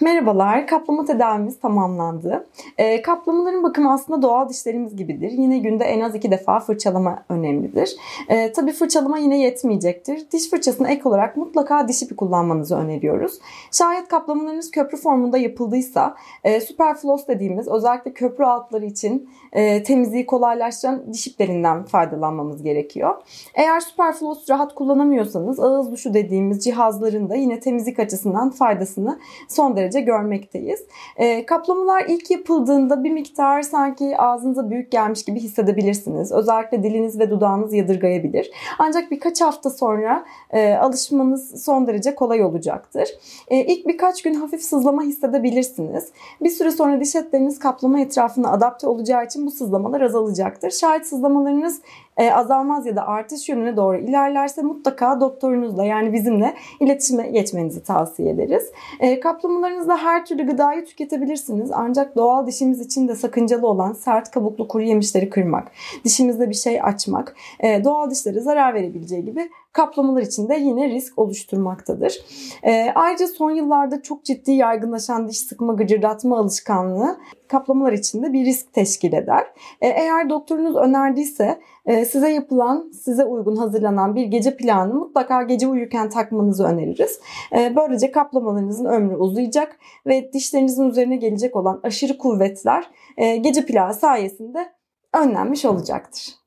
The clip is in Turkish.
Merhabalar, kaplama tedavimiz tamamlandı. E, kaplamaların bakımı aslında doğal dişlerimiz gibidir. Yine günde en az iki defa fırçalama önemlidir. E, tabii fırçalama yine yetmeyecektir. Diş fırçasına ek olarak mutlaka diş ipi kullanmanızı öneriyoruz. Şayet kaplamalarınız köprü formunda yapıldıysa e, superfloss dediğimiz özellikle köprü altları için e, temizliği kolaylaştıran diş iplerinden faydalanmamız gerekiyor. Eğer superfloss rahat kullanamıyorsanız ağız duşu dediğimiz cihazların da yine temizlik açısından faydasını son derece görmekteyiz. E, kaplamalar ilk yapıldığında bir miktar sanki ağzınıza büyük gelmiş gibi hissedebilirsiniz. Özellikle diliniz ve dudağınız yadırgayabilir. Ancak birkaç hafta sonra e, alışmanız son derece kolay olacaktır. E, ilk birkaç gün hafif sızlama hissedebilirsiniz. Bir süre sonra diş etleriniz kaplama etrafına adapte olacağı için bu sızlamalar azalacaktır. Şayet sızlamalarınız e, azalmaz ya da artış yönüne doğru ilerlerse mutlaka doktorunuzla yani bizimle iletişime geçmenizi tavsiye ederiz. E, kaplamalarınızda her türlü gıdayı tüketebilirsiniz. Ancak doğal dişimiz için de sakıncalı olan sert kabuklu kuru yemişleri kırmak, dişimizde bir şey açmak, e, doğal dişlere zarar verebileceği gibi kaplamalar için de yine risk oluşturmaktadır. E, ayrıca son yıllarda çok ciddi yaygınlaşan diş sıkma gıcırdatma alışkanlığı kaplamalar için de bir risk teşkil eder. E, eğer doktorunuz önerdiyse e, size yapılan, size uygun hazırlanan bir gece planı mutlaka gece uyurken takmanızı öneririz. E, böylece kaplamalarınızın ömrü uzayacak ve dişlerinizin üzerine gelecek olan aşırı kuvvetler e, gece planı sayesinde önlenmiş olacaktır.